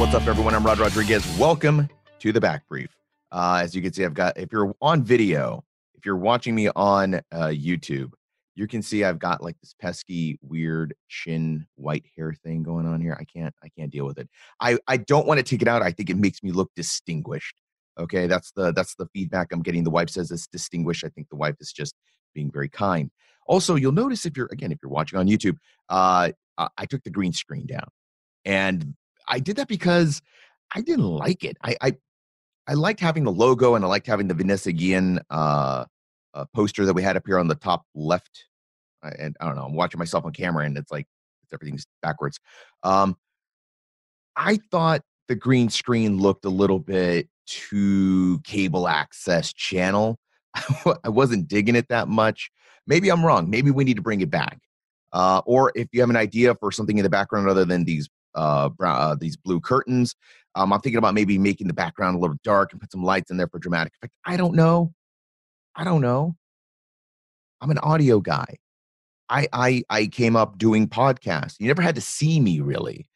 What's up, everyone? I'm Rod Rodriguez. Welcome to the Back Brief. Uh, as you can see, I've got, if you're on video, if you're watching me on uh, YouTube, you can see I've got like this pesky, weird chin white hair thing going on here. I can't, I can't deal with it. I, I don't want to take it out. I think it makes me look distinguished. Okay, that's the that's the feedback I'm getting. The wife says it's distinguished. I think the wife is just being very kind. Also, you'll notice if you're again if you're watching on YouTube, uh, I I took the green screen down, and I did that because I didn't like it. I I, I liked having the logo and I liked having the Vanessa Guillen uh, uh, poster that we had up here on the top left. I- And I don't know. I'm watching myself on camera and it's like everything's backwards. Um, I thought the green screen looked a little bit too cable access channel. I wasn't digging it that much. Maybe I'm wrong. Maybe we need to bring it back. Uh, or if you have an idea for something in the background other than these uh, brown, uh, these blue curtains, um, I'm thinking about maybe making the background a little dark and put some lights in there for dramatic effect. I don't know. I don't know. I'm an audio guy. I I I came up doing podcasts. You never had to see me really.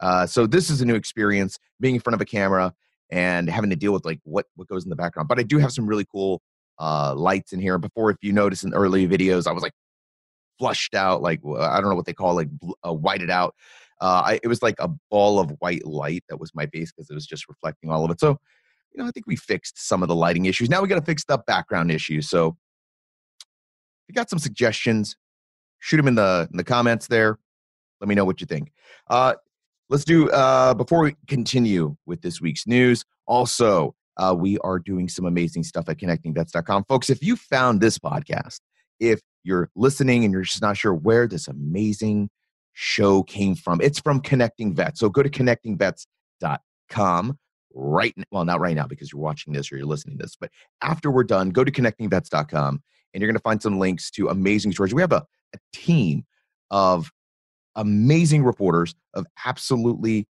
Uh, so this is a new experience being in front of a camera and having to deal with like what what goes in the background. But I do have some really cool uh, lights in here. Before, if you notice in early videos, I was like flushed out, like I don't know what they call like uh, whited out. Uh, I, it was like a ball of white light that was my base because it was just reflecting all of it. So, you know, I think we fixed some of the lighting issues. Now we got to fix the background issues. So, if you got some suggestions, shoot them in the in the comments there. Let me know what you think. Uh, let's do uh, before we continue with this week's news. Also, uh, we are doing some amazing stuff at connectingvets.com, folks. If you found this podcast, if you're listening and you're just not sure where this amazing show came from, it's from Connecting Vets. So go to connectingvets.com right n- well not right now because you're watching this or you're listening to this but after we're done go to connectingvets.com and you're going to find some links to amazing stories. We have a, a team of amazing reporters of absolutely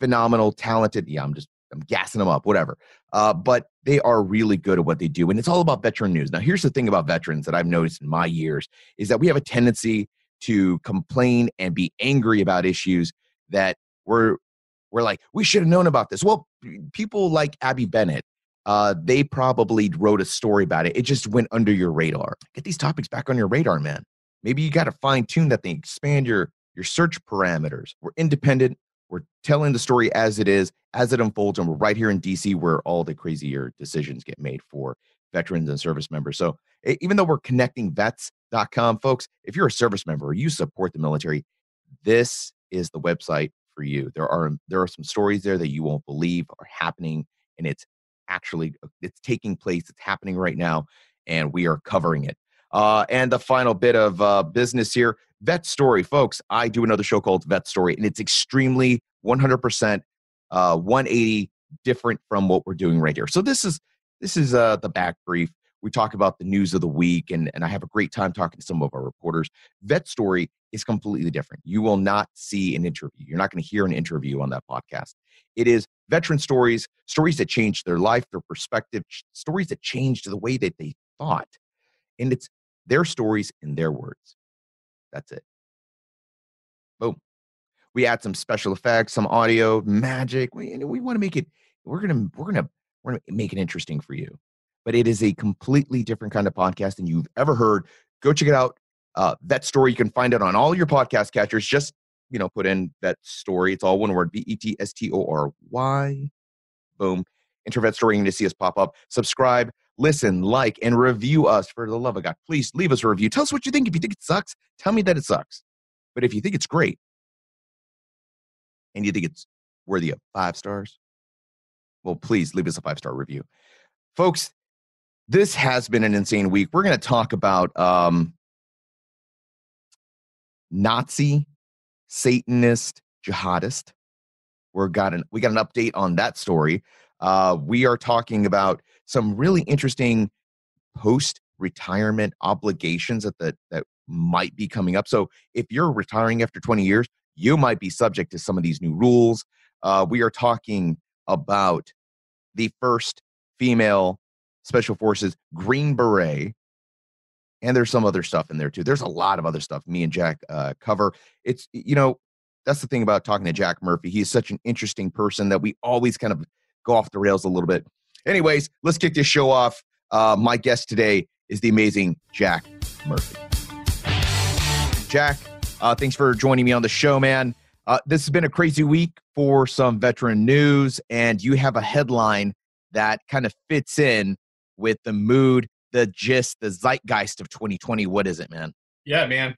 phenomenal talented yeah i'm just i'm gassing them up whatever uh, but they are really good at what they do and it's all about veteran news. Now here's the thing about veterans that i've noticed in my years is that we have a tendency to complain and be angry about issues that we're we're like we should have known about this. Well people like abbie bennett uh, they probably wrote a story about it. It just went under your radar. Get these topics back on your radar man. Maybe you got to fine tune that thing expand your your search parameters. We're independent. We're telling the story as it is as it unfolds and we're right here in dc where all the crazier decisions get made for veterans and service members. So even though we're connecting vets.com folks if you're a service member or you support the military this is the website for you. There are there are some stories there that you won't believe are happening and it's actually it's taking place it's happening right now and we are covering it. Uh, and the final bit of uh, business here vet story. Folks i do another show called vet story and it's extremely 100% uh, 180 different from what we're doing right here. So this is this is uh, the back brief we talk about the news of the week and, and i have a great time talking to some of our reporters. Vet story is completely different. You will not see an interview. You're not going to hear an interview on that podcast. It is veteran stories stories that changed their life their perspective stories that changed the way that they thought. And it's their stories in their words. That's it. Boom. We add some special effects some audio magic. We, we want to make it we're gonna we're gonna we're gonna make it interesting for you but it is a completely different kind of podcast than you've ever heard. Go check it out. Uh, Vet Story, you can find it on all your podcast catchers. Just, you know, put in Vet Story. It's all one word B E T S T O R Y. Boom. Enter Vet Story, and to see us pop up. Subscribe, listen, like, and review us for the love of God. Please leave us a review. Tell us what you think. If you think it sucks, tell me that it sucks. But if you think it's great and you think it's worthy of five stars, well, please leave us a five star review. Folks, this has been an insane week. We're going to talk about um, Nazi, Satanist, jihadist. We're got an, we got an update on that story. Uh, we are talking about some really interesting post retirement obligations that, that that might be coming up. So if you're retiring after 20 years, you might be subject to some of these new rules. Uh, we are talking about the first female special forces green beret and there's some other stuff in there too. There's a lot of other stuff me and jack uh, cover. It's you know that's the thing about talking to jack murphy. He's such an interesting person that we always kind of go off the rails a little bit. Anyways let's kick this show off. Uh, my guest today is the amazing jack murphy. Jack uh, thanks for joining me on the show man. Uh, this has been a crazy week for some veteran news and you have a headline that kind of fits in with the mood, the gist, the zeitgeist of 2020. What is it, man? Yeah, man.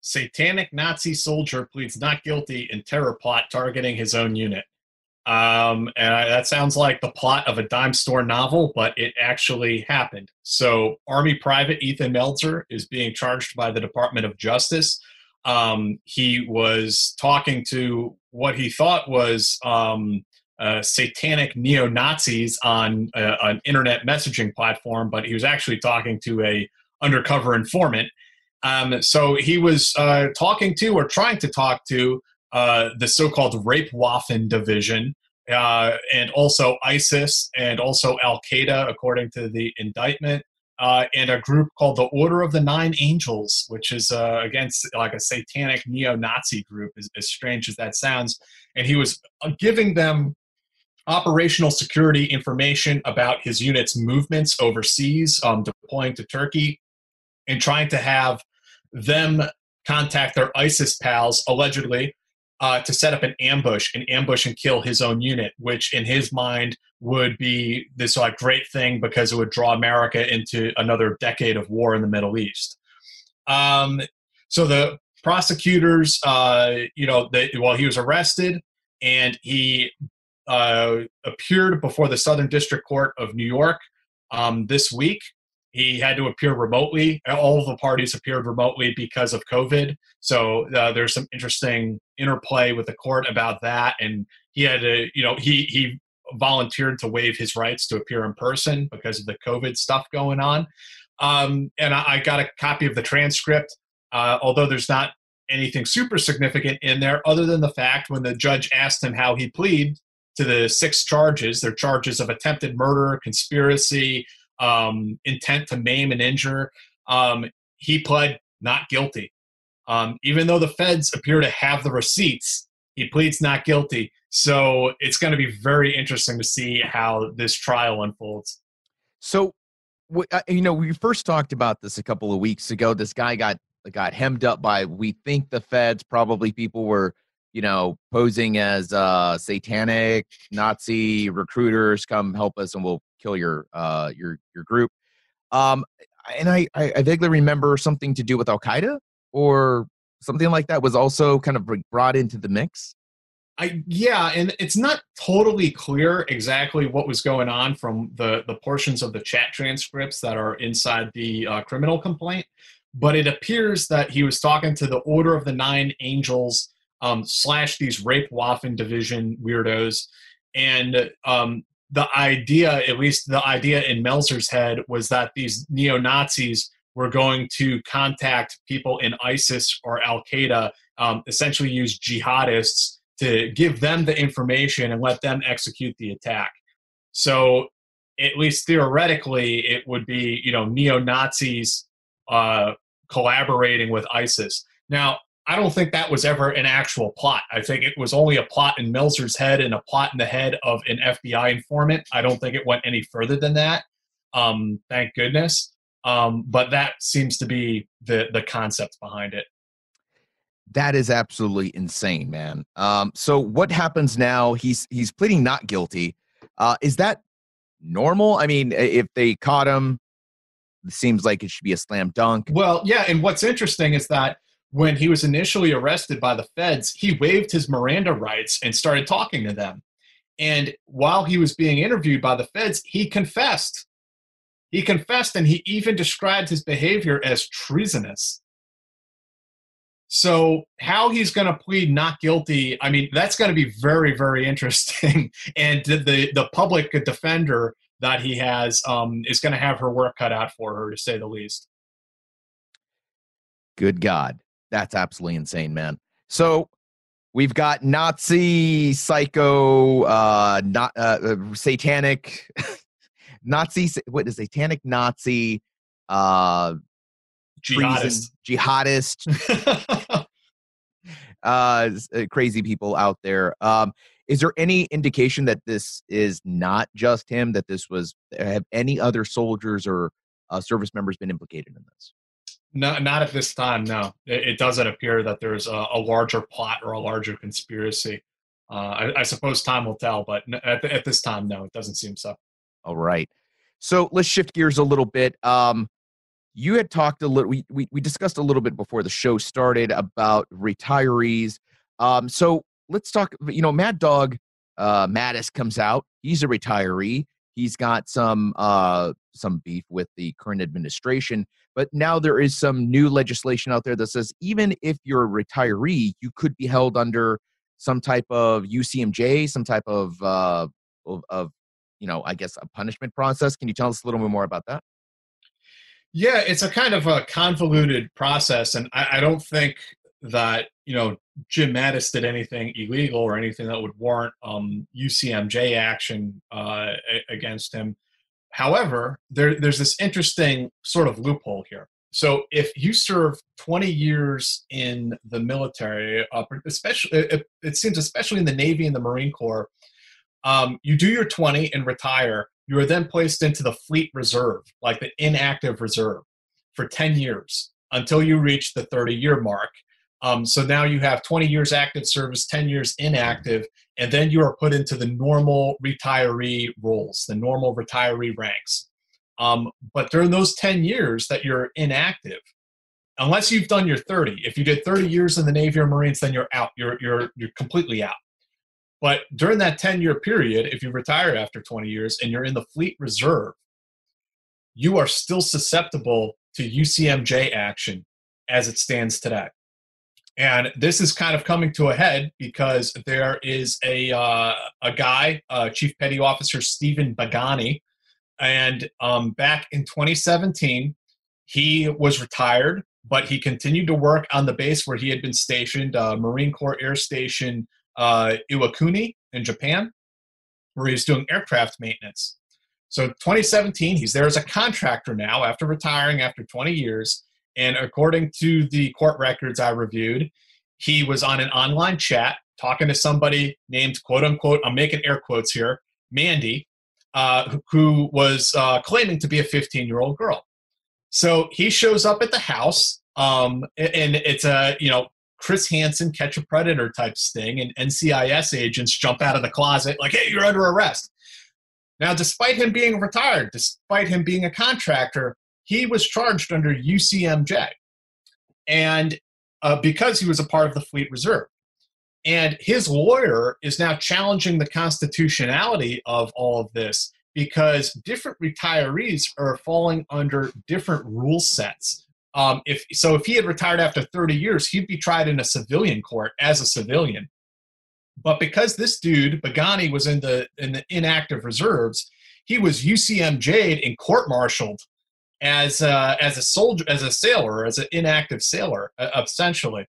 Satanic Nazi soldier pleads not guilty in terror plot targeting his own unit. Um, and I, that sounds like the plot of a dime store novel, but it actually happened. So, Army Private Ethan Melzer is being charged by the Department of Justice. Um, he was talking to what he thought was um, uh, satanic neo Nazis on uh, an internet messaging platform, but he was actually talking to a undercover informant. Um, so he was uh, talking to or trying to talk to uh, the so-called Rape Waffen division, and also ISIS, and also Al Qaeda, according to the indictment. And a group called the Order of the Nine Angels, which is against like a satanic neo-Nazi group, as, as strange as that sounds. And he was giving them operational security information about his unit's movements overseas, um, deploying to Turkey, and trying to have them contact their ISIS pals, allegedly, uh, to set up an ambush, an ambush and kill his own unit, which in his mind would be this like great thing because it would draw America into another decade of war in the Middle East. Um, so the prosecutors, uh, you know, they, well, he was arrested and he uh, appeared before the Southern District Court of New York um, this week. He had to appear remotely. All the parties appeared remotely because of COVID. So uh, there's some interesting interplay with the court about that. And he had to, you know, he he volunteered to waive his rights to appear in person because of the COVID stuff going on. Um, and I, I, got a copy of the transcript. Uh, although there's not anything super significant in there, other than the fact when the judge asked him how he plead, to the six charges. They're charges of attempted murder, conspiracy, um, intent to maim and injure. Um, he pled not guilty. Um, even though the feds appear to have the receipts, he pleads not guilty. So it's going to be very interesting to see how this trial unfolds. So, uh, you know, we first talked about this a couple of weeks ago. This guy got got hemmed up by we think the feds. Probably people were you know, posing as uh, satanic Nazi recruiters, come help us and we'll kill your uh, your your group. Um, and I, I vaguely remember something to do with Al Qaeda or something like that was also kind of brought into the mix. I, yeah, and it's not totally clear exactly what was going on from the the portions of the chat transcripts that are inside the uh, criminal complaint, but it appears that he was talking to the Order of the Nine Angels um, slash these rape Waffen division weirdos. And um, the idea, at least the idea in Melzer's head, was that these neo Nazis were going to contact people in ISIS or Al Qaeda, um, essentially use jihadists to give them the information and let them execute the attack. So, at least theoretically, it would be you know neo Nazis uh, collaborating with ISIS. Now, I don't think that was ever an actual plot. I think it was only a plot in Melzer's head and a plot in the head of an FBI informant. I don't think it went any further than that. Um, thank goodness. Um, but that seems to be the the concept behind it. That is absolutely insane, man. Um, so what happens now? He's he's pleading not guilty. Uh, is that normal? I mean, if they caught him, it seems like it should be a slam dunk. Well, yeah, and what's interesting is that when he was initially arrested by the feds, he waived his Miranda rights and started talking to them. And while he was being interviewed by the feds, he confessed. He confessed and he even described his behavior as treasonous. So, how he's going to plead not guilty, I mean, that's going to be very, very interesting. and the, the public defender that he has um, is going to have her work cut out for her, to say the least. Good God. That's absolutely insane, man. So, we've got Nazi, psycho, uh, not uh, uh satanic, Nazi, what is satanic Nazi, uh, jihadist, jihadist, uh, uh, crazy people out there. Um, is there any indication that this is not just him? That this was have any other soldiers or uh, service members been implicated in this? No, not at this time. No, it, it doesn't appear that there's a, a, larger plot or a larger conspiracy. Uh, I, I, suppose time will tell, but at, at, this time, no, it doesn't seem so. All right. So let's shift gears a little bit. Um, you had talked a little we, we, we discussed a little bit before the show started about retirees um, so let's talk you know mad dog uh, mattis comes out he's a retiree he's got some uh, some beef with the current administration but now there is some new legislation out there that says even if you're a retiree you could be held under some type of ucmj some type of uh, of, of you know i guess a punishment process can you tell us a little bit more about that yeah, it's a kind of a convoluted process, and I, I don't think that you know Jim Mattis did anything illegal or anything that would warrant um, UCMJ action uh, against him. However, there, there's this interesting sort of loophole here. So, if you serve 20 years in the military, uh, especially it, seems especially in the Navy and the Marine Corps, um, you do your 20 and retire you are then placed into the fleet reserve, like the inactive reserve, for 10 years until you reach the 30 year mark. Um, so now you have 20 years active service, 10 years inactive, and then you are put into the normal retiree roles, the normal retiree ranks. Um, but during those 10 years that you're inactive, unless you've done your 30, if you did 30 years in the Navy or Marines, then you're out. You're, you're, you're completely out. But during that 10 year period, if you retire after 20 years and you're in the fleet reserve, you are still susceptible to UCMJ action as it stands today. And this is kind of coming to a head because there is a, uh, a guy, uh, Chief Petty Officer Stephen Begani, and um, back in 2017, he was retired, but he continued to work on the base where he had been stationed, uh, Marine Corps Air Station uh, Iwakuni in Japan, where he's doing aircraft maintenance. So 2017, he's there as a contractor now after retiring after 20 years. And according to the court records I reviewed, he was on an online chat talking to somebody named quote unquote, I'm making air quotes here, Mandy, uh, who was uh, claiming to be a 15 year old girl. So he shows up at the house, um, and it's a you know Chris Hansen catch a predator type thing, and NCIS agents jump out of the closet like, "Hey, you're under arrest." Now, despite him being retired, despite him being a contractor, he was charged under UCMJ, and uh, because he was a part of the Fleet Reserve. And his lawyer is now challenging the constitutionality of all of this because different retirees are falling under different rule sets um, if so, if he had retired after 30 years, he'd be tried in a civilian court as a civilian. But because this dude Begani was in the in the inactive reserves, he was UCMJ'd and court-martialed as uh, as a soldier, as a sailor, as an inactive sailor, essentially.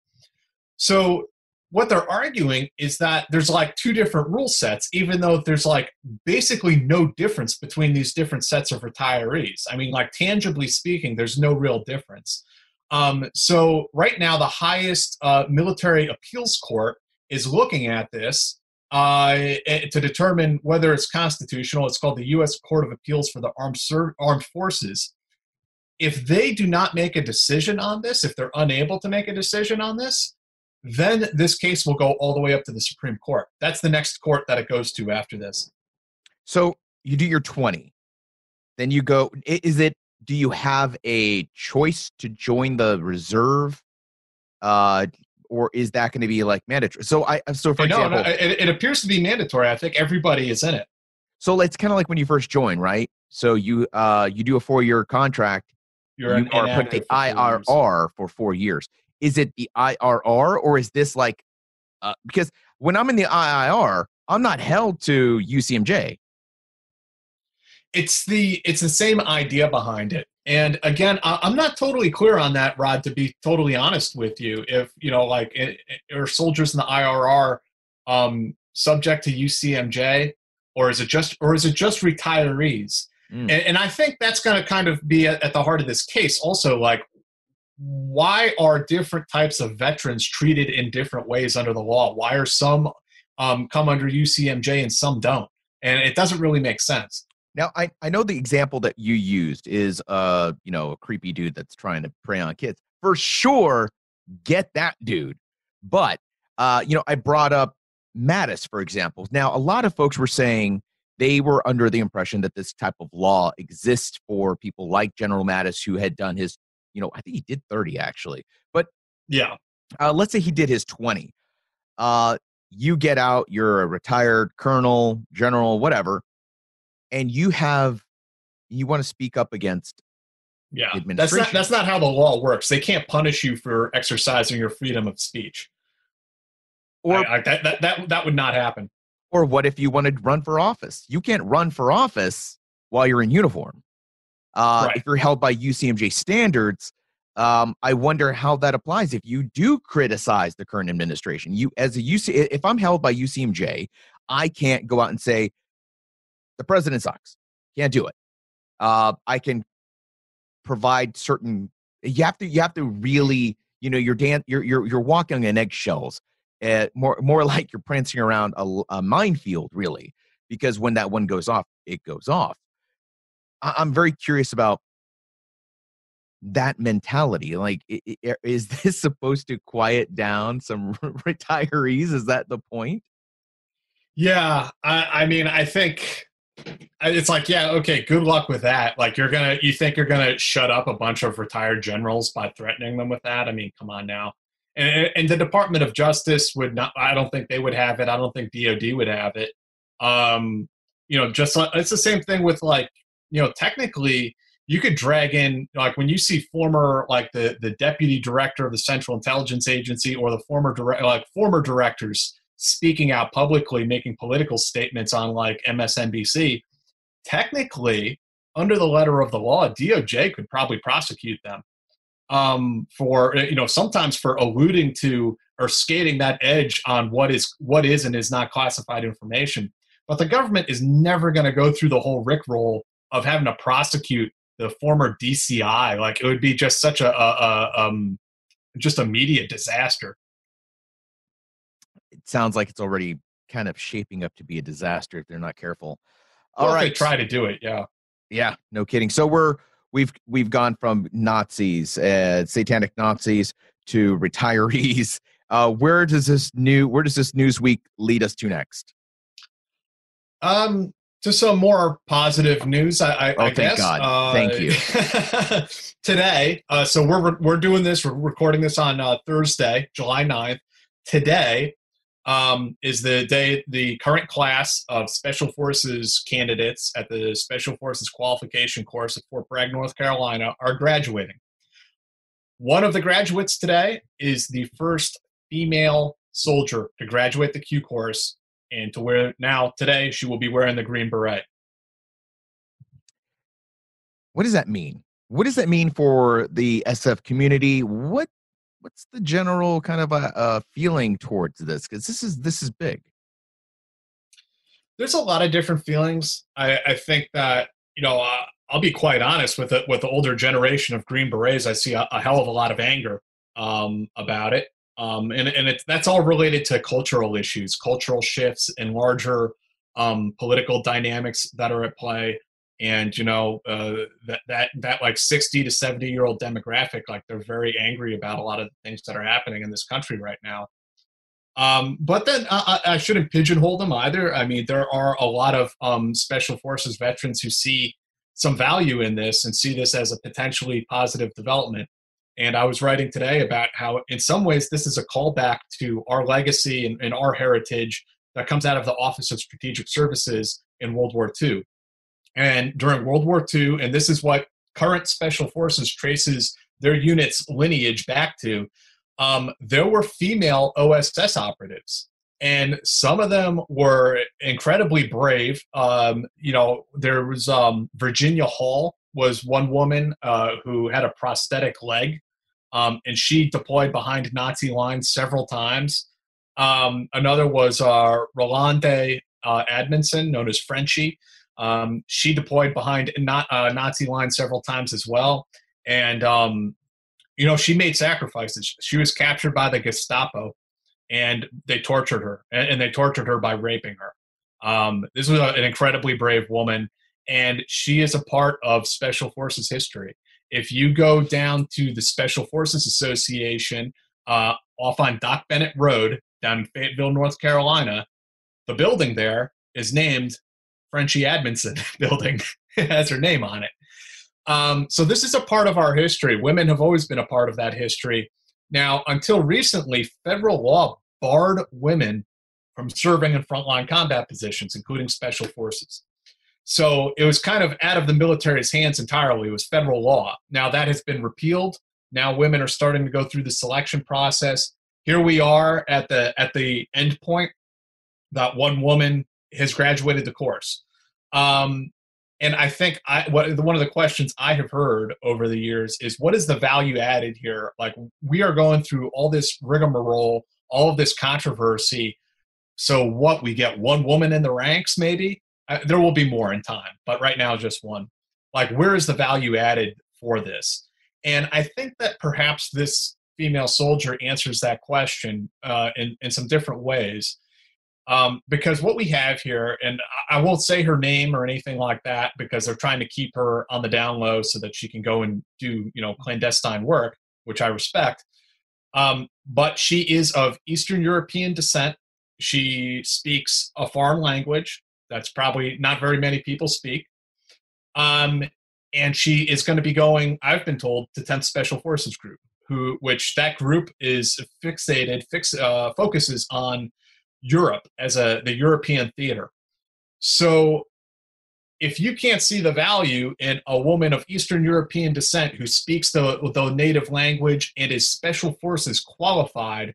So what they're arguing is that there's like two different rule sets, even though there's like basically no difference between these different sets of retirees. I mean, like tangibly speaking, there's no real difference. Um, so right now, the highest uh, military appeals court is looking at this, uh, eh, to determine whether it's constitutional. It's called the U.S. Court of Appeals for the Armed, Armed Forces. If they do not make a decision on this, if they're unable to make a decision on this, then this case will go all the way up to the Supreme Court. That's the next court that it goes to after this. So you do your 20. Then you go, is it, do you have a choice to join the reserve? Uh, or is that going to be like mandatory? So I, so for no, example, no, it, it appears to be mandatory. I think everybody is in it. so it's kind of like when you first join, right? So you, uh, you do a four year contract. You're you are put the years. IRR for four years. Is it the IRR or is this like, uh, because when I'm in the IIR, I'm not held to UCMJ. it's the it's the same idea behind it and again i'm not totally clear on that rod to be totally honest with you if you know like i- i- are soldiers in the irr um subject to ucmj or is it just or is it just retirees Mm. and, and i think that's going to kind of be at, at the heart of this case also like why are different types of veterans treated in different ways under the law why are some um, come under ucmj and some don't and it doesn't really make sense Now, I, I know the example that you used is uh, you know, a creepy dude that's trying to prey on kids. For sure, get that dude. But uh, you know, I brought up Mattis, for example. Now, a lot of folks were saying they were under the impression that this type of law exists for people like General Mattis, who had done his, you know, I think he did 30 actually. But yeah uh, let's say he did his 20 uh, you get out you're a retired colonel general whatever and you have you want to speak up against Yeah, that's not administration. that's not how the law works. They can't punish you for exercising your freedom of speech. or I, I, that, that that that would not happen. Or what if you want to run for office? You can't run for office while you're in uniform. Uh, Right. if you're held by ucmj standards um, i wonder how that applies if you do criticize the current administration. You as a uc if i'm held by ucmj i can't go out and say the president sucks. Can't do it. Uh, i can provide certain you have to you have to really you know you're dan- you're you're, you're walking on eggshells uh, more more like you're prancing around a minefield really because when that one goes off it goes off I- i'm very curious about that mentality like is this supposed to quiet down some retirees is that the point Yeah, I, I mean, I think it's like, yeah, okay, good luck with that. Like, you're gonna, you think you're gonna shut up a bunch of retired generals by threatening them with that? I mean, come on now. And, and the Department of Justice would not. I don't think they would have it. I don't think DoD would have it. Um, you know, just it's the same thing with like, you know, technically, you could drag in like when you see former like the the deputy director of the Central Intelligence Agency or the former direct like former directors speaking out publicly, making political statements on like MSNBC, technically, under the letter of the law, DOJ could probably prosecute them um, for you know sometimes for alluding to or skating that edge on what is what is and is not classified information. But the government is never going to go through the whole rickroll of having to prosecute the former DCI. Like it would be just such a, a, a um, just a media disaster. it sounds like it's already kind of shaping up to be a disaster if they're not careful All right, right try to do it. Yeah. Yeah, no kidding. So we're we've we've gone from Nazis, uh, satanic Nazis, to retirees. Uh, where does this new Where does this news week lead us to next? Um, to some more positive news, I, I, Oh, I thank guess. God. Thank you. today, uh, so we're we're doing this. We're recording this on uh, Thursday, July 9th. Today um, is the day the current class of Special Forces candidates at the Special Forces qualification course at Fort Bragg, North Carolina, are graduating. One of the graduates today is the first female soldier to graduate the Q course and to wear now today she will be wearing the green beret What does that mean? What does that mean for the SF community? What What's the general kind of a, a feeling towards this? Because this is this is big. there's a lot of different feelings i, I think that you know uh, i'll be quite honest with it with the older generation of green berets i see a, a hell of a lot of anger um, about it Um, and and it's, that's all related to cultural issues, cultural shifts, and larger um, political dynamics that are at play. And you know uh, that that that like sixty to seventy year old demographic, like they're very angry about a lot of things that are happening in this country right now. Um, but then I, I, shouldn't pigeonhole them either. I mean, there are a lot of um, special forces veterans who see some value in this and see this as a potentially positive development. And I was writing today about how, in some ways, this is a callback to our legacy and, and our heritage that comes out of the Office of Strategic Services in World War II. And during World War II, and this is what current special forces traces their unit's lineage back to, um, there were female OSS operatives. And some of them were incredibly brave. Um, you know, there was um, Virginia Hall was one woman uh, who had a prosthetic leg, um, and she deployed behind Nazi lines several times. Um, another was uh, Rolande uh, known as Frenchie. Um, she deployed behind not, uh, Nazi lines several times as well. And um, you know, she made sacrifices. She was captured by the Gestapo, and they tortured her, and, they tortured her by raping her. Um, this was a, an incredibly brave woman, and she is a part of Special Forces history. If you go down to the Special Forces Association uh, off on Doc Bennett Road down in Fayetteville, North Carolina, the building there is named Frenchie Amundsen Building. has her name on it. Um, so this is a part of our history. Women have always been a part of that history. Now, until recently, federal law barred women from serving in frontline combat positions, including special forces. So it was kind of out of the military's hands entirely. It was federal law. Now that has been repealed. Now women are starting to go through the selection process. Here we are at the at the end point that one woman has graduated the course. Um, and I think I what one of the questions I have heard over the years is what is the value added here? Like we are going through all this rigmarole, all of this controversy. So what we get one woman in the ranks maybe? Uh, there will be more in time, but right now just one. Like where is the value added for this? And I think that perhaps this female soldier answers that question uh, in in some different ways. Um, because what we have here, and I won't say her name or anything like that because they're trying to keep her on the down low so that she can go and do, you know, clandestine work, which I respect. Um, but she is of Eastern European descent. She speaks a foreign language that's probably not very many people speak. Um, and she is going to be going, I've been told, to 10th Special Forces Group, who, which that group is fixated, fix, uh, focuses on Europe as a the European theater. So if you can't see the value in a woman of Eastern European descent who speaks the, the native language and is special forces qualified,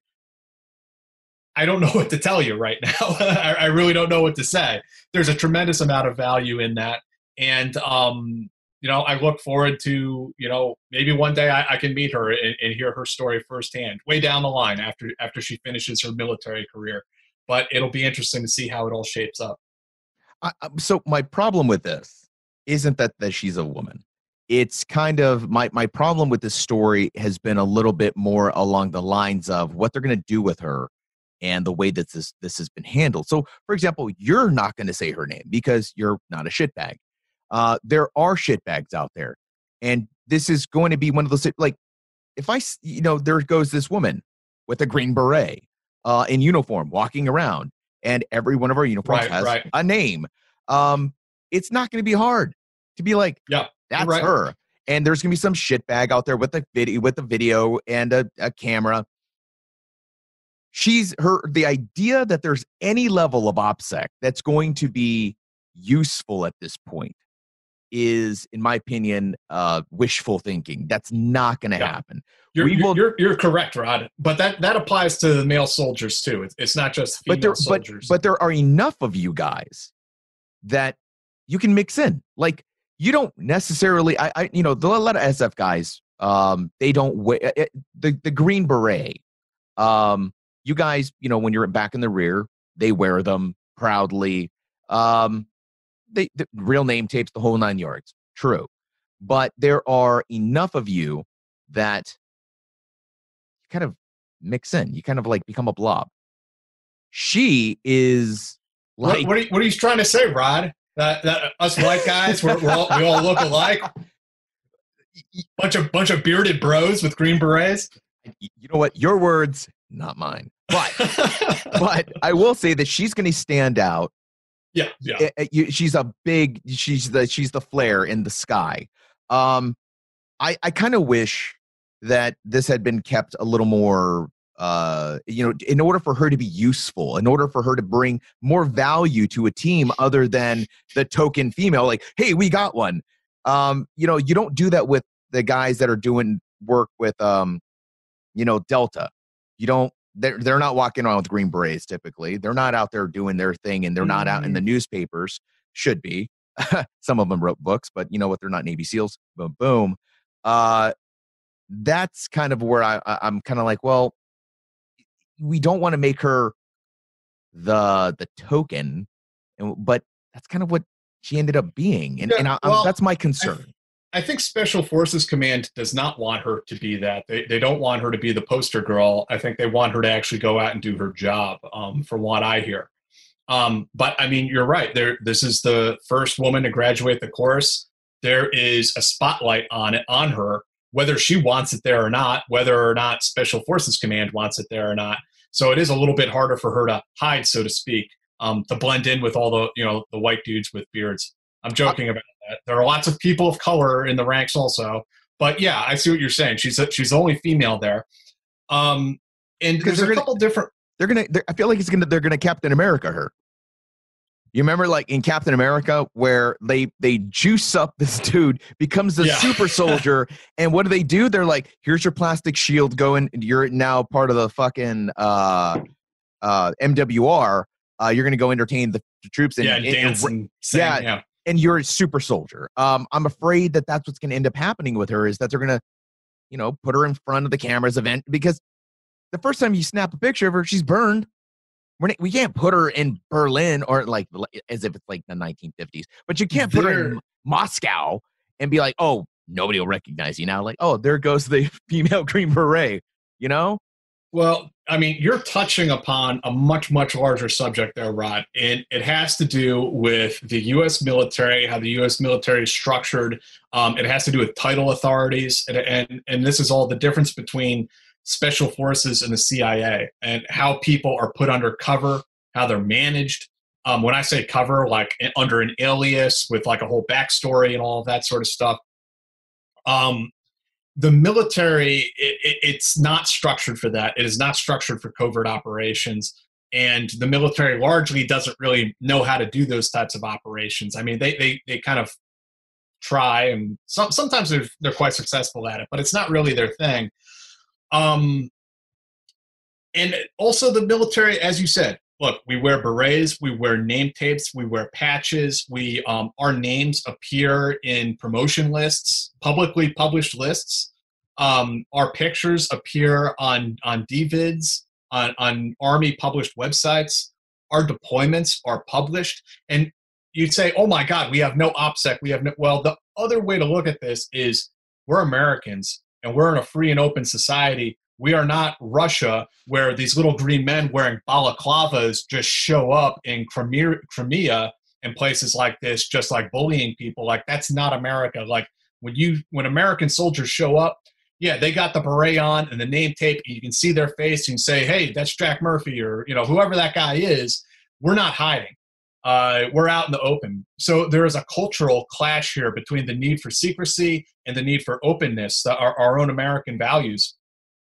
I don't know what to tell you right now. I, I, really don't know what to say. There's a tremendous amount of value in that. And, um, you know, I look forward to, you know, maybe one day I, I can meet her and, and hear her story firsthand way down the line after, after she finishes her military career but it'll be interesting to see how it all shapes up. I, so my problem with this isn't that that she's a woman. It's kind of my my problem with this story has been a little bit more along the lines of what they're going to do with her and the way that this this has been handled. So, for example, you're not going to say her name because you're not a shitbag. Uh, there are shitbags out there, and this is going to be one of those like if I you know there goes this woman with a green beret uh, in uniform walking around, and every one of our uniforms right, has right. a name. Um, it's not going to be hard to be like, yeah, that's right. her. And there's going to be some shitbag out there with the video, with the video and a, a camera. She's her. The idea that there's any level of OPSEC that's going to be useful at this point is, in my opinion, uh, wishful thinking. That's not going to yeah. happen. You're, will, you're, you're correct, Rod. But that, that applies to the male soldiers too. It's, it's not just female but there, soldiers. But, but there are enough of you guys that you can mix in. Like you don't necessarily. I, I you know, a lot of SF guys. Um, they don't wear eh, eh, the the green beret. Um, you guys, you know, when you're back in the rear, they wear them proudly. Um, they, the real name tapes, the whole nine yards. True. But there are enough of you that kind of mix in. You kind of like become a blob. She is like what, what, are you, what are you trying to say, Rod? That, that us white guys, we're, we're all, we all look alike. Bunch of bunch of bearded bros with green berets. you know what? Your words, not mine. But but I will say that she's going to stand out. Yeah, yeah. Eh, eh, you- She's a big. She's the she's the flare in the sky. Um, I I kind of wish that this had been kept a little more. Uh, you know, in order for her to be useful, in order for her to bring more value to a team other than the token female, like, hey, we got one. Um, you know, you don't do that with the guys that are doing work with um, you know, Delta. You don't they're they're not walking around with green berets typically. They're not out there doing their thing and they're not out in the newspapers. Should be. Some of them wrote books, but you know what? They're not Navy SEALs. Boom, boom. Uh, that's kind of where I, I I'm kind of like, well, we don't want to make her the the token, and, but that's kind of what she ended up being, and, Yeah, and I, well, that's my concern. I think Special Forces Command does not want her to be that. They, they don't want her to be the poster girl. I think they want her to actually go out and do her job, um, from what I hear. Um, but I mean, you're right. There, this is the first woman to graduate the course. There is a spotlight on it on her, whether she wants it there or not, whether or not Special Forces Command wants it there or not. So it is a little bit harder for her to hide, so to speak, um, to blend in with all the you know the white dudes with beards. I'm joking about that. There are lots of people of color in the ranks also, but yeah, I see what you're saying. She's a, she's the only female there, um, and Because there's a gonna- couple different. they're gonna they're, i feel like it's gonna they're gonna captain america her you remember like in captain america where they they juice up this dude becomes a Yeah. super soldier and what do they do they're like here's your plastic shield going you're now part of the fucking uh uh mwr uh you're gonna go entertain the, the troops and, yeah, and- and and sing. yeah. Yeah, and you're a super soldier. Um, I'm afraid that that's what's going to end up happening with her is that they're going to, you know, put her in front of the cameras event because the first time you snap a picture of her, she's burned. We're not, we can't put her in Berlin or like as if it's like the 1950s, but you can't put her in Moscow and be like, oh, nobody will recognize you now. Like, oh, there goes the female Green Beret. You know, Well, I mean, you're touching upon a much, much larger subject there, Rod. And it has to do with the U.S. military, how the U.S. military is structured. Um, it has to do with title authorities. And, and, and this is all the difference between special forces and the CIA and how people are put under cover, how they're managed. Um, when I say cover, like eh, under an alias with like a whole backstory and all that sort of stuff. Um, the military it, it, it's not structured for that. It is not structured for covert operations. And the military largely doesn't really know how to do those types of operations. I mean they they, they kind of try and some, sometimes they're, they're quite successful at it but it's not really their thing. Um and also the military as you said look we wear berets we wear name tapes we wear patches we um, our names appear in promotion lists publicly published lists. Um, our pictures appear on on dvids on, on army published websites. Our deployments are published and you'd say oh my god we have no opsec we have no well the other way to look at this is we're americans and we're in a free and open society we are not Russia, where these little green men wearing balaclavas just show up in Crimea, and places like this, just like bullying people. Like that's not America. Like when you when American soldiers show up, yeah, they got the beret on and the name tape. And you can see their face and say, "Hey, that's Jack Murphy," or you know, whoever that guy is. We're not hiding. Uh, we're out in the open. So there is a cultural clash here between the need for secrecy and the need for openness, the, our, our own American values.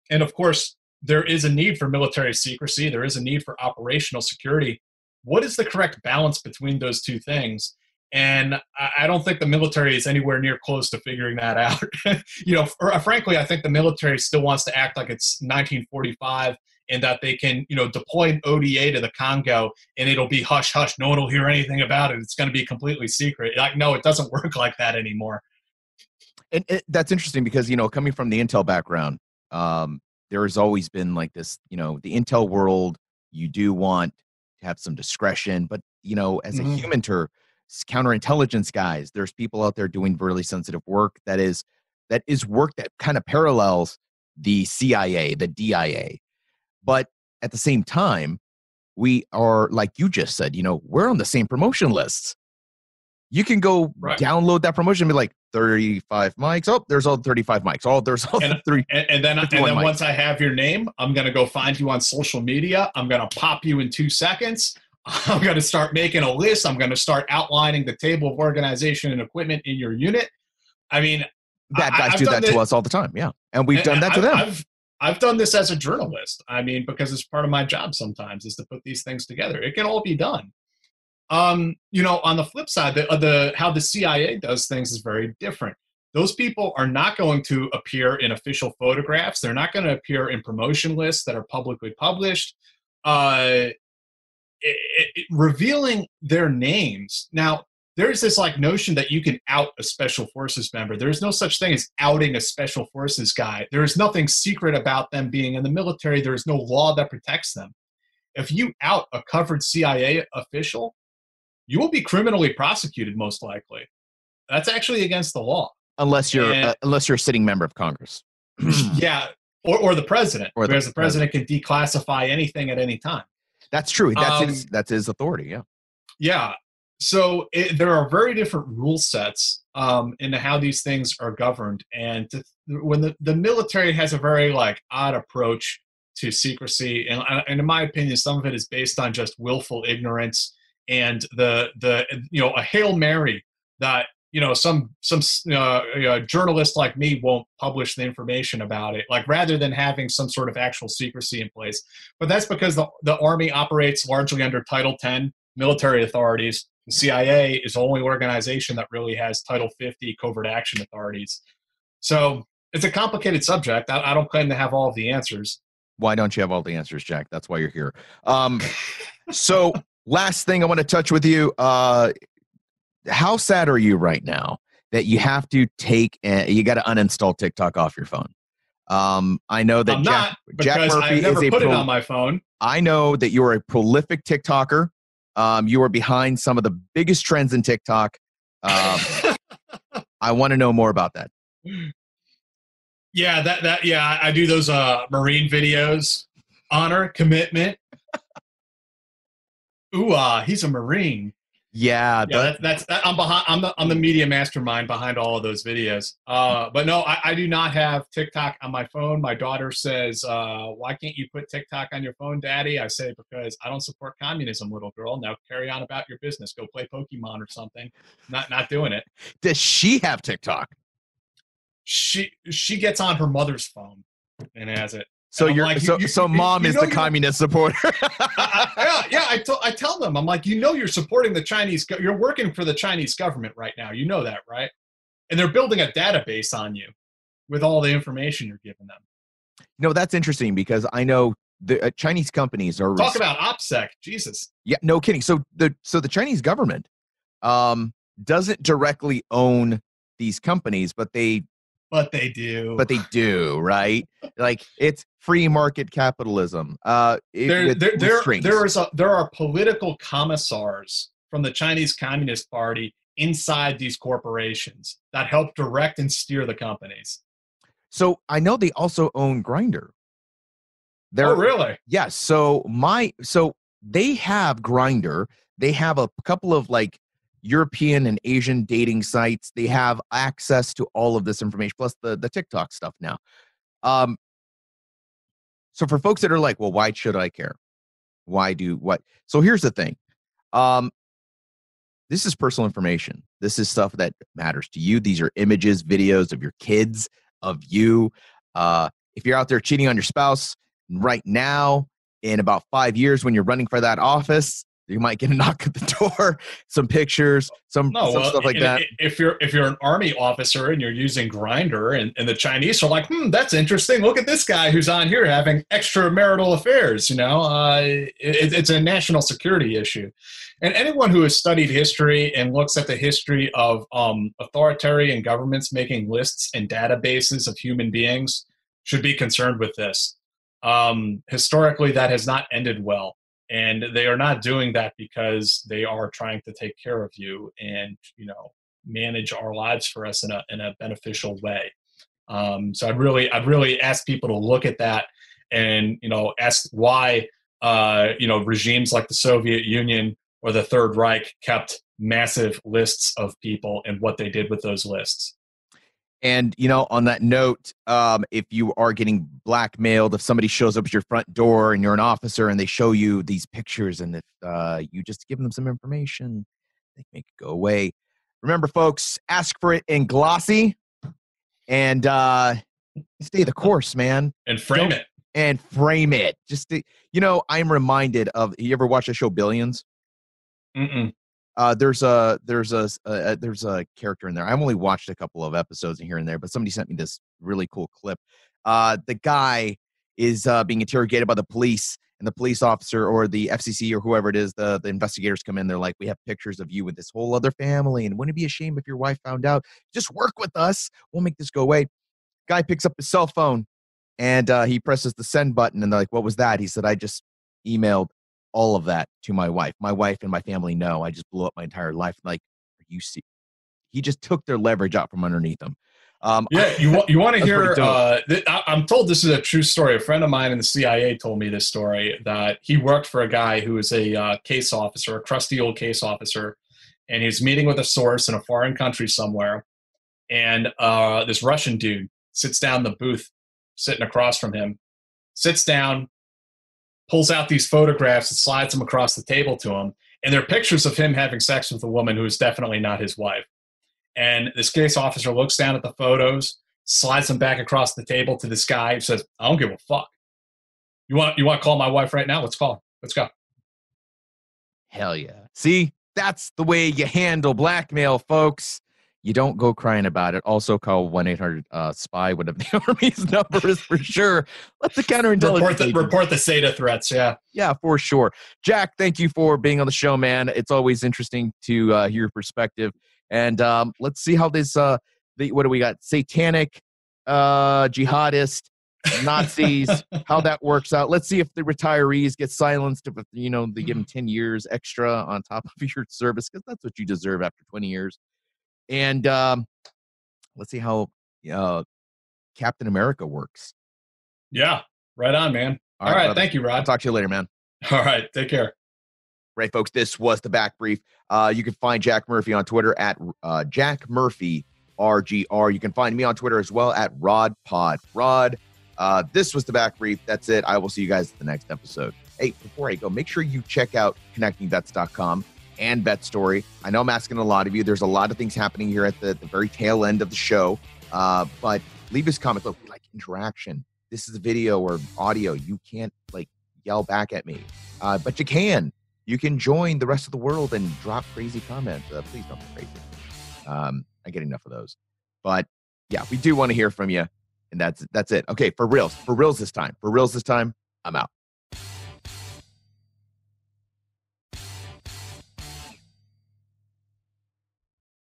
And of course, there is a need for military secrecy, there is a need for operational security. What is the correct balance between those two things? And I don't think the military is anywhere near close to figuring that out. you know, or, uh, frankly, I think the military still wants to act like it's 1945 and that they can, you know, deploy an ODA to the Congo and it'll be hush hush. No one will hear anything about it. It's going to be completely secret. Like, no, it doesn't work like that anymore. and it, that's interesting because you know coming from the intel background um, there has always been like this you know the intel world you do want to have some discretion but you know as Mhm. a human ter counterintelligence guys there's people out there doing really sensitive work that is that is work that kind of parallels the cia the dia But at the same time, we are like you just said, you know, we're on the same promotion lists. You can go Right. download that promotion and be like 35 mics. Oh, there's all 35 mics. Oh, there's all And- three. And, and then, and then mics. once I have your name, I'm gonna go find you on social media. I'm gonna pop you in two seconds. I'm gonna start making a list. I'm gonna start outlining the table of organization and equipment in your unit. I mean, Bad I- guys I've do that to us all the time. Yeah. And we've And done that to I've- them. I've I've done this as a journalist. I mean, because it's part of my job sometimes is to put these things together. It can all be done. Um, you know, on the flip side, the, uh, the how the CIA does things is very different. Those people are not going to appear in official photographs. They're not going to appear in promotion lists that are publicly published. Uh, it, it, revealing their names now there's this like notion that you can out a special forces member there's no such thing as outing a special forces guy there is nothing secret about them being in the military there is no law that protects them if you out a covered cia official you will be criminally prosecuted most likely that's actually against the law unless you're and- uh, unless you're a sitting member of Congress. yeah or, or the president Or the because the president can declassify anything at any time That's true. That's Um, his, that's his authority. Yeah. Yeah. So it, there are very different rule sets um, into how these things are governed, and to, when the, the military has a very like odd approach to secrecy, and, uh, and in my opinion, some of it is based on just willful ignorance and the the you know a hail mary that you know some some uh, journalist like me won't publish the information about it like rather than having some sort of actual secrecy in place. But that's because the, the army operates largely under title 10 military authorities. The cia is the only organization that really has title 50 covert action authorities. So it's a complicated subject. I, I don't claim to have all of the answers. Why don't you have all the answers, Jack? That's why you're here. Um, so last thing I want to touch with you. Uh, how sad are you right now that you have to take and you got to uninstall TikTok off your phone? Um, I know that i'm Jack, Jack Murphy is a put it on my phone I know that you're a prolific TikToker. Um, you are behind some of the biggest trends in TikTok. Um, I want to know more about that. Yeah, that that yeah, I- I do those uh marine videos. Honor, commitment. Ooh, ah, he's a marine. Yeah, Yeah, that- that, that's that, I'm behind. I'm the I'm the media mastermind behind all of those videos. Uh, but no, I, I do not have TikTok on my phone. My daughter says, uh, "Why can't you put TikTok on your phone, Daddy?" I say because I don't support communism, little girl. Now carry on about your business. Go play Pokemon or something. Not not doing it. does she have TikTok? She she gets on her mother's phone and has it. So you're like, so you- you- so mom you is the communist supporter. I- yeah, yeah. I, I tell them, I'm like, you know, you're supporting the Chinese. go- You're working for the Chinese government right now. You know that, right? And they're building a database on you with all the information you're giving them. no, that's interesting because I know the uh, Chinese companies are Talk about OPSEC, Jesus. Yeah, no kidding. So the so the Chinese government um doesn't directly own these companies, but they But they do. but they do, right? like it's free market capitalism. Uh it- there, with- there, with there, strings. there is a, there are political commissars from the Chinese Communist Party inside these corporations that help direct and steer the companies. so I know they also own Grindr. They're oh, really? Yes. So my so they have Grindr. They have a couple of like European and Asian dating sites. They have access to all of this information, plus the the TikTok stuff now. Um. So for folks that are like, well, why should I care? Why do what? So here's the thing. Um. This is personal information. This is stuff that matters to you. These are images, videos of your kids, of you. Uh, if you're out there cheating on your spouse, right now in about five years when you're running for that office you might get a knock at the door some pictures some, No, some well, stuff like that If you're if you're an army officer and you're using Grindr, and, and the Chinese are like, hmm, that's interesting. Look at this guy who's on here having extramarital affairs. You know, uh, it, it's a national security issue. And anyone who has studied history and looks at the history of um, authoritarian governments making lists and databases of human beings should be concerned with this. Um, historically, that has not ended well and they are not doing that because they are trying to take care of you and you know manage our lives for us in a in a beneficial way. Um, so I'd really I'd really ask people to look at that and you know ask why uh, you know regimes like the Soviet Union or the Third Reich kept massive lists of people and what they did with those lists. And you know, on that note, um, if you are getting blackmailed, if somebody shows up at your front door and you're an officer and they show you these pictures, and if uh, you just give them some information, they make it go away. Remember, folks, ask for it in glossy, and uh, stay the course, man. And frame Don't- it. And frame it. Just to, you know, I'm reminded of. You ever watch the show Billions? Mm-mm. Uh, there's a there's a, a there's a character in there. I've only watched a couple of episodes here and there, but somebody sent me this really cool clip. Uh, the guy is uh, being interrogated by the police, and the police officer or the FCC or whoever it is, the the investigators come in. They're like, "We have pictures of you with this whole other family, and wouldn't it be a shame if your wife found out? Just work with us. We'll make this go away." Guy picks up his cell phone, and uh, he presses the send button, and they're like, "What was that?" He said, "I just emailed." All of that to my wife. My wife and my family know I just blew up my entire life. Like, you see? He just took their leverage out from underneath them. Um, Yeah, you want you want to hear? Uh, th- I, I'm told this is a true story. A friend of mine in the CIA told me this story that he worked for a guy who was a uh, case officer, a crusty old case officer, and he was meeting with a source in a foreign country somewhere, and uh, this Russian dude sits down in the booth, sitting across from him, sits down, pulls out these photographs and slides them across the table to him, and they're pictures of him having sex with a woman who is definitely not his wife. And this case officer looks down at the photos, slides them back across the table to this guy, says, "I don't give a fuck. You want you want to call my wife right now? Let's call her. Let's go." hell yeah. See, that's the way you handle blackmail, folks. You don't go crying about it. Also, call one eight hundred uh, spy, whatever the army's number is for sure. Let the counterintelligence Report the report the SAEDA threats. Yeah. Yeah, for sure. Jack, thank you for being on the show, man. It's always interesting to uh, hear your perspective. And um, let's see how this, uh, the, what do we got? Satanic, uh, jihadist, Nazis, how that works out. Let's see if the retirees get silenced, if, you know, they give them 10 years extra on top of your service, because that's what you deserve after 20 years. And um, let's see how uh, Captain America works. Yeah. Right on, man. All right. brother. Thank you, I'll Rod. talk to you later, man. All right. Take care. Right, folks, this was the back brief. Uh, you can find Jack Murphy on Twitter at uh, Jack Murphy RGR. You can find me on Twitter as well at Rod Pod. Rod, uh, this was the back brief. That's it. I will see you guys at the next episode. Hey, before I go, make sure you check out connectingvets.com and VetStory. I know I'm asking a lot of you. There's a lot of things happening here at the, the very tail end of the show. Uh, but leave us comments. Look, we like interaction. This is a video or audio. You can't like yell back at me, uh, but you can you can join the rest of the world and drop crazy comments. Uh, please don't be crazy. Um, I get enough of those. But yeah, we do want to hear from you. And that's that's it. Okay, for reals. For reals this time. For reals this time, I'm out.